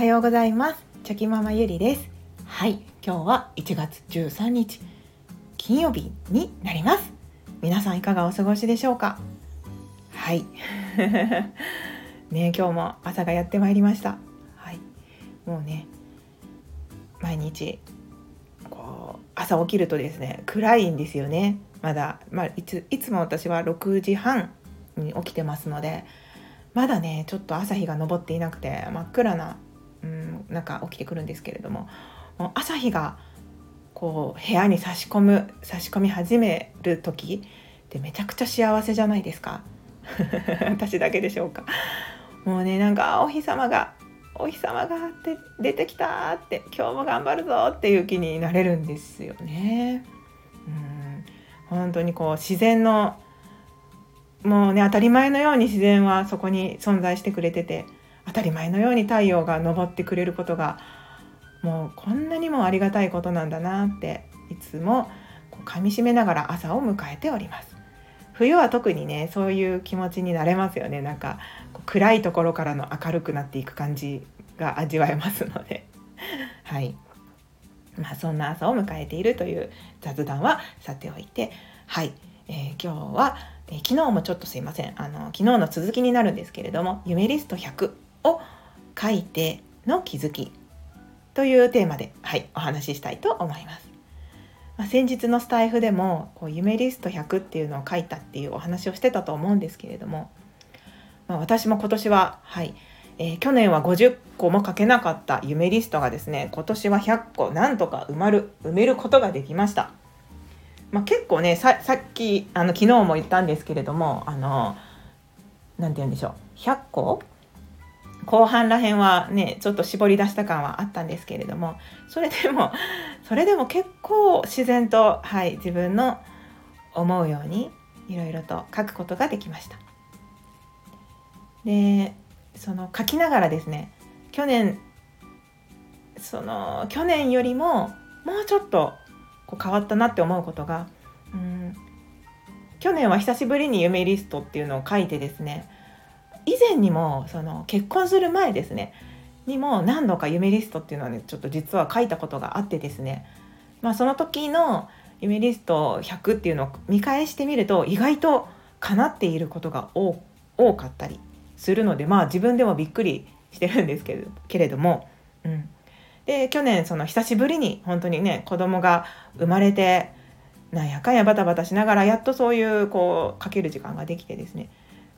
はようございます。チョキママゆりです。はい今日は1月13日金曜日になります。皆さんいかがお過ごしでしょうか？はい。ね今日も朝がやってまいりました。はい。もうね毎日こう朝起きるとですね暗いんですよね。まだ、まあ、いついつも私は6時半に起きてますのでまだねちょっと朝日が昇っていなくて真っ暗な、うん、中起きてくるんですけれどももう朝日がこう部屋に差し込む差し込み始める時ってめちゃくちゃ幸せじゃないですか 私だけでしょうかもうねなんかお日様がお日様がって出てきたって今日も頑張るぞっていう気になれるんですよね。うん本当にこう自然のもうね当たり前のように自然はそこに存在してくれてて当たり前のように太陽が昇ってくれることがもうこんなにもありがたいことなんだなっていつもこう噛みしめながら朝を迎えております。冬は特にねそういう気持ちになれますよね。なんか暗いところからの明るくなっていく感じが味わえますので。はい。まあそんな朝を迎えているという雑談はさておいて。はい、えー、今日はえ昨日もちょっとすいません。あの昨日の続きになるんですけれども「夢リスト100」を書いての気づきというテーマで、はい、お話ししたいと思います。まあ、先日のスタイフでもこう夢リスト100っていうのを書いたっていうお話をしてたと思うんですけれども、まあ、私も今年は、はいえー、去年は50個も書けなかった夢リストがですね今年は100個なんとか埋まる埋めることができました。まあ、結構ねさっきあの昨日も言ったんですけれどもあの何て言うんでしょう100個後半らへんはねちょっと絞り出した感はあったんですけれどもそれでも それでも結構自然と、はい、自分の思うようにいろいろと書くことができました。でその書きながらですね去年その去年よりももうちょっとこう変わったなって思うことがうん去年は久しぶりに夢リストっていうのを書いてですね以前にもその結婚する前ですねにも何度か夢リストっていうのはねちょっと実は書いたことがあってですねまあその時の夢リスト100っていうのを見返してみると意外と叶っていることが多かったりするのでまあ自分でもびっくりしてるんですけれどけれども、うん、で去年その久しぶりに本当にね子供が生まれてなんやかんやバタバタしながらやっとそういうこう書ける時間ができてですね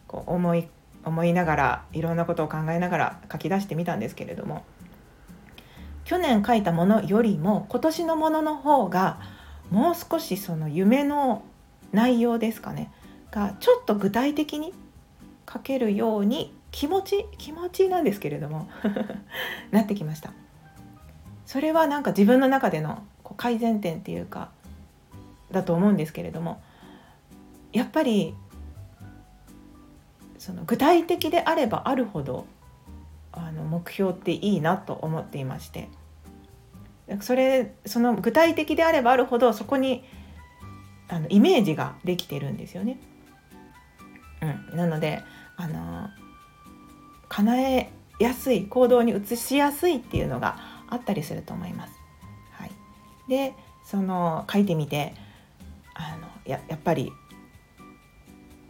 こう思い思いながらいろんなことを考えながら書き出してみたんですけれども去年書いたものよりも今年のものの方がもう少しその夢の内容ですかねがちょっと具体的に書けるように気持ち気持ちなんですけれども なってきました。それはなんか自分の中での改善点っていうかだと思うんですけれどもやっぱりその具体的であればあるほどあの目標っていいなと思っていましてそれその具体的であればあるほどそこにあのイメージができてるんですよね。うん、なのであの叶えやすい行動に移しやすいっていうのがあったりすると思います。はい、でその書いてみてあのややっぱり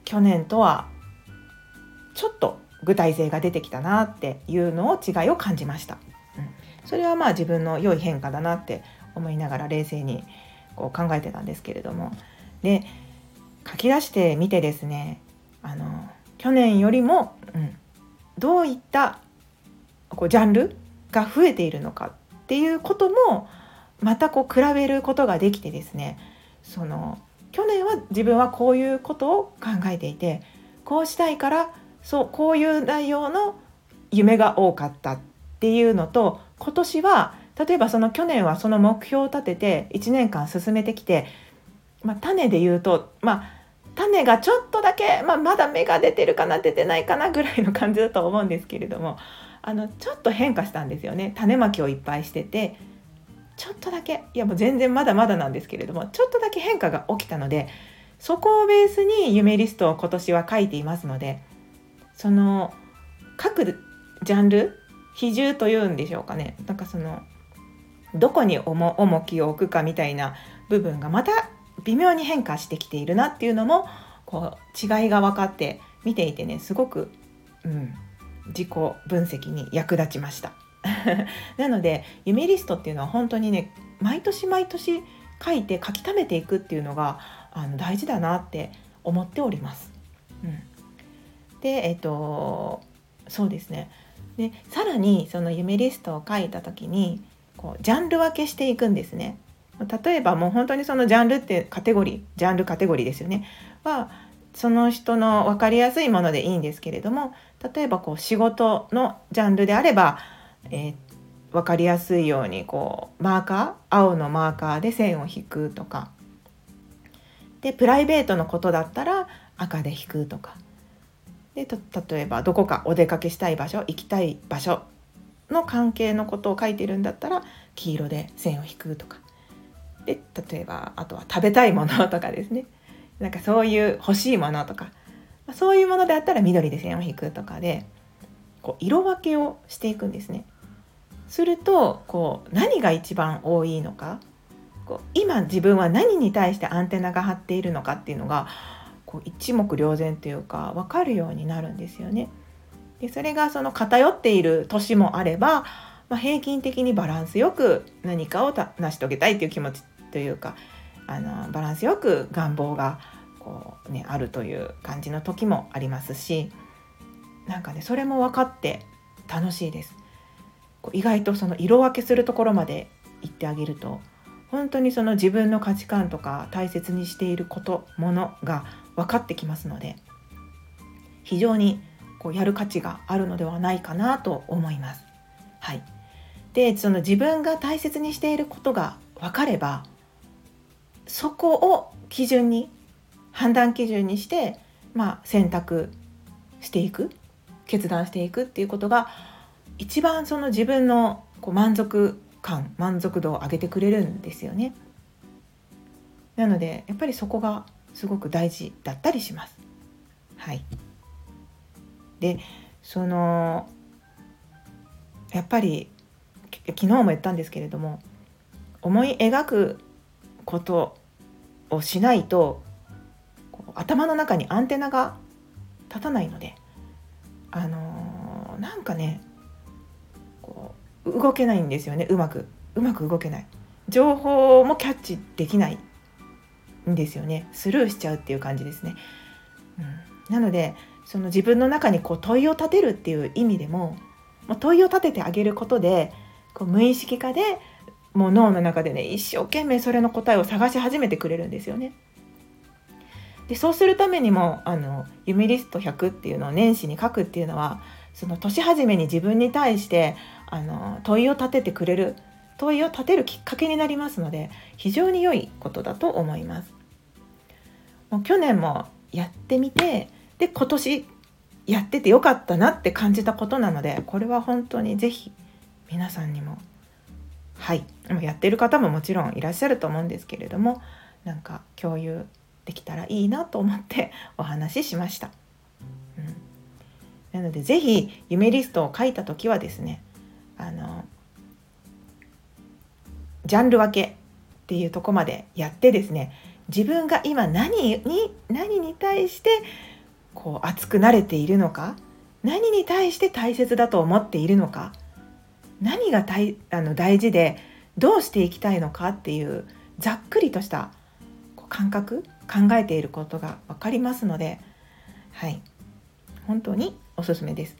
去年とはちょっと具体性が出てきたなっていうのを違いを感じました。うん、それはまあ自分の良い変化だなって思いながら冷静にこう考えてたんですけれどもで書き出してみてですねあの去年よりも、うん、どういったこうジャンルが増えているのかっていうこともまたこう比べることができてですねその去年は自分はこういうことを考えていてこうしたいからそうこういう内容の夢が多かったっていうのと今年は例えばその去年はその目標を立てて1年間進めてきて、まあ、種で言うとまあ種がちょっとだけ、まあ、まだ芽が出てるかな出てないかなぐらいの感じだと思うんですけれどもあのちょっと変化したんですよね。種まきをいっぱいしててちょっとだけいやもう全然まだまだなんですけれどもちょっとだけ変化が起きたのでそこをベースに夢リストを今年は書いていますのでその各ジャンル比重というんでしょうかねなんかそのどこに重きを置くかみたいな部分がまた微妙に変化してきているなっていうのもこう違いが分かって見ていてねすごく、うん、自己分析に役立ちました。なので夢リストっていうのは本当にね毎年毎年書いて書き溜めていくっていうのがあの大事だなって思っております。うん、でえっ、とそうですね。でさらにその夢リストを書いた時にこうジャンル分けしていくんですね。例えばもう本当にそのジャンルってカテゴリージャンルカテゴリーですよね。はその人の分かりやすいものでいいんですけれども例えばこう仕事のジャンルであれば、えー、分かりやすいようにこうマーカー青のマーカーで線を引くとか。でプライベートのことだったら赤で引くとか。で例えばどこかお出かけしたい場所行きたい場所の関係のことを書いてるんだったら黄色で線を引くとか。で例えばあとは食べたいものとかですね。なんかそういう欲しいものとか。そういうものであったら緑で線を引くとかでこう色分けをしていくんですね。するとこう何が一番多いのか。こう今自分は何に対してアンテナが張っているのかっていうのがこう一目瞭然というか分かるようになるんですよね。でそれがその偏っている年もあれば、まあ、平均的にバランスよく何かを成し遂げたいという気持ちというかあのバランスよく願望がこう、ね、あるという感じの時もありますしなんかねそれも分かって楽しいです。意外とその色分けするところまで行ってあげると本当にその自分の価値観とか大切にしていることものが分かってきますので非常にこうやる価値があるのではないかなと思います。はい、でその自分が大切にしていることが分かればそこを基準に判断基準にして、まあ、選択していく決断していくっていうことが一番その自分のこう満足感満足度を上げてくれるんですよね。なのでやっぱりそこがすごく大事だったりします。はい、でそのやっぱり昨日も言ったんですけれども思い描くことをしないと頭の中にアンテナが立たないのであのー、なんかね動けないんですよねうまく。うまく動けない。情報もキャッチできないんですよね。スルーしちゃうっていう感じですね、うん、なのでその自分の中にこう問いを立てるっていう意味でも問いを立ててあげることでこう無意識化でもう脳の中でね一生懸命それの答えを探し始めてくれるんですよね。でそうするためにもあの夢リスト100っていうのを年始に書くっていうのはその年始めに自分に対してあの問いを立ててくれる問いを立てるきっかけになりますので非常に良いことだと思います。もう去年もやってみてで今年やっててよかったなって感じたことなのでこれは本当に是非皆さんにもはいやってる方ももちろんいらっしゃると思うんですけれどもなんか共有できたらいいなと思ってお話ししました。なので是非夢リストを書いた時はですねあのジャンル分けっていうとこまでやってですね自分が今何に何に対してこう熱くなれているのか何に対して大切だと思っているのか何が大あの大事でどうしていきたいのかっていうざっくりとした感覚考えていることが分かりますのではい。本当におすすめです。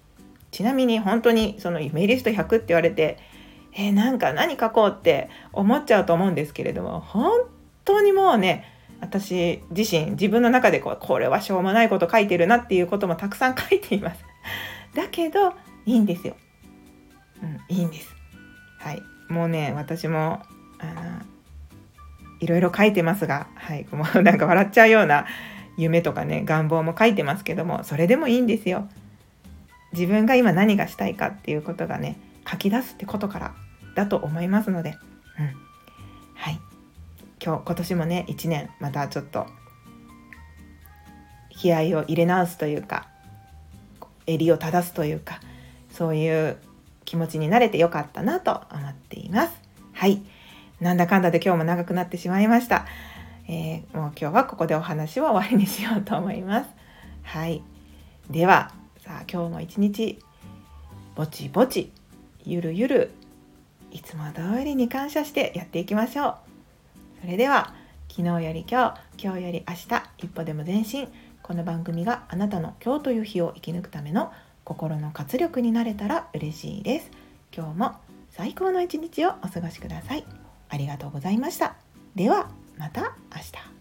ちなみに本当にそのイメリスト100って言われてえー、なんか何書こうって思っちゃうと思うんですけれども本当にもうね私自身自分の中でこうこれはしょうもないこと書いてるなっていうこともたくさん書いています。だけどいいんですよ。うんいいんです。はい。もうね私もあのいろいろ書いてますが、はい、もうなんか笑っちゃうような夢とかね願望も書いてますけどもそれでもいいんですよ。自分が今何がしたいかっていうことがね書き出すってことからだと思いますので、うん、はい。今日今年もね1年またちょっと気合を入れ直すというか襟を正すというかそういう気持ちになれてよかったなと思っています。はい。なんだかんだで今日も長くなってしまいました、えー、もう今日はここでお話を終わりにしようと思います。はい。ではさあ今日も一日ぼちぼちゆるゆるいつも通りに感謝してやっていきましょう。それでは昨日より今日今日より明日一歩でも前進。この番組があなたの今日という日を生き抜くための心の活力になれたら嬉しいです。今日も最高の一日をお過ごしください。ありがとうございました。ではまた明日。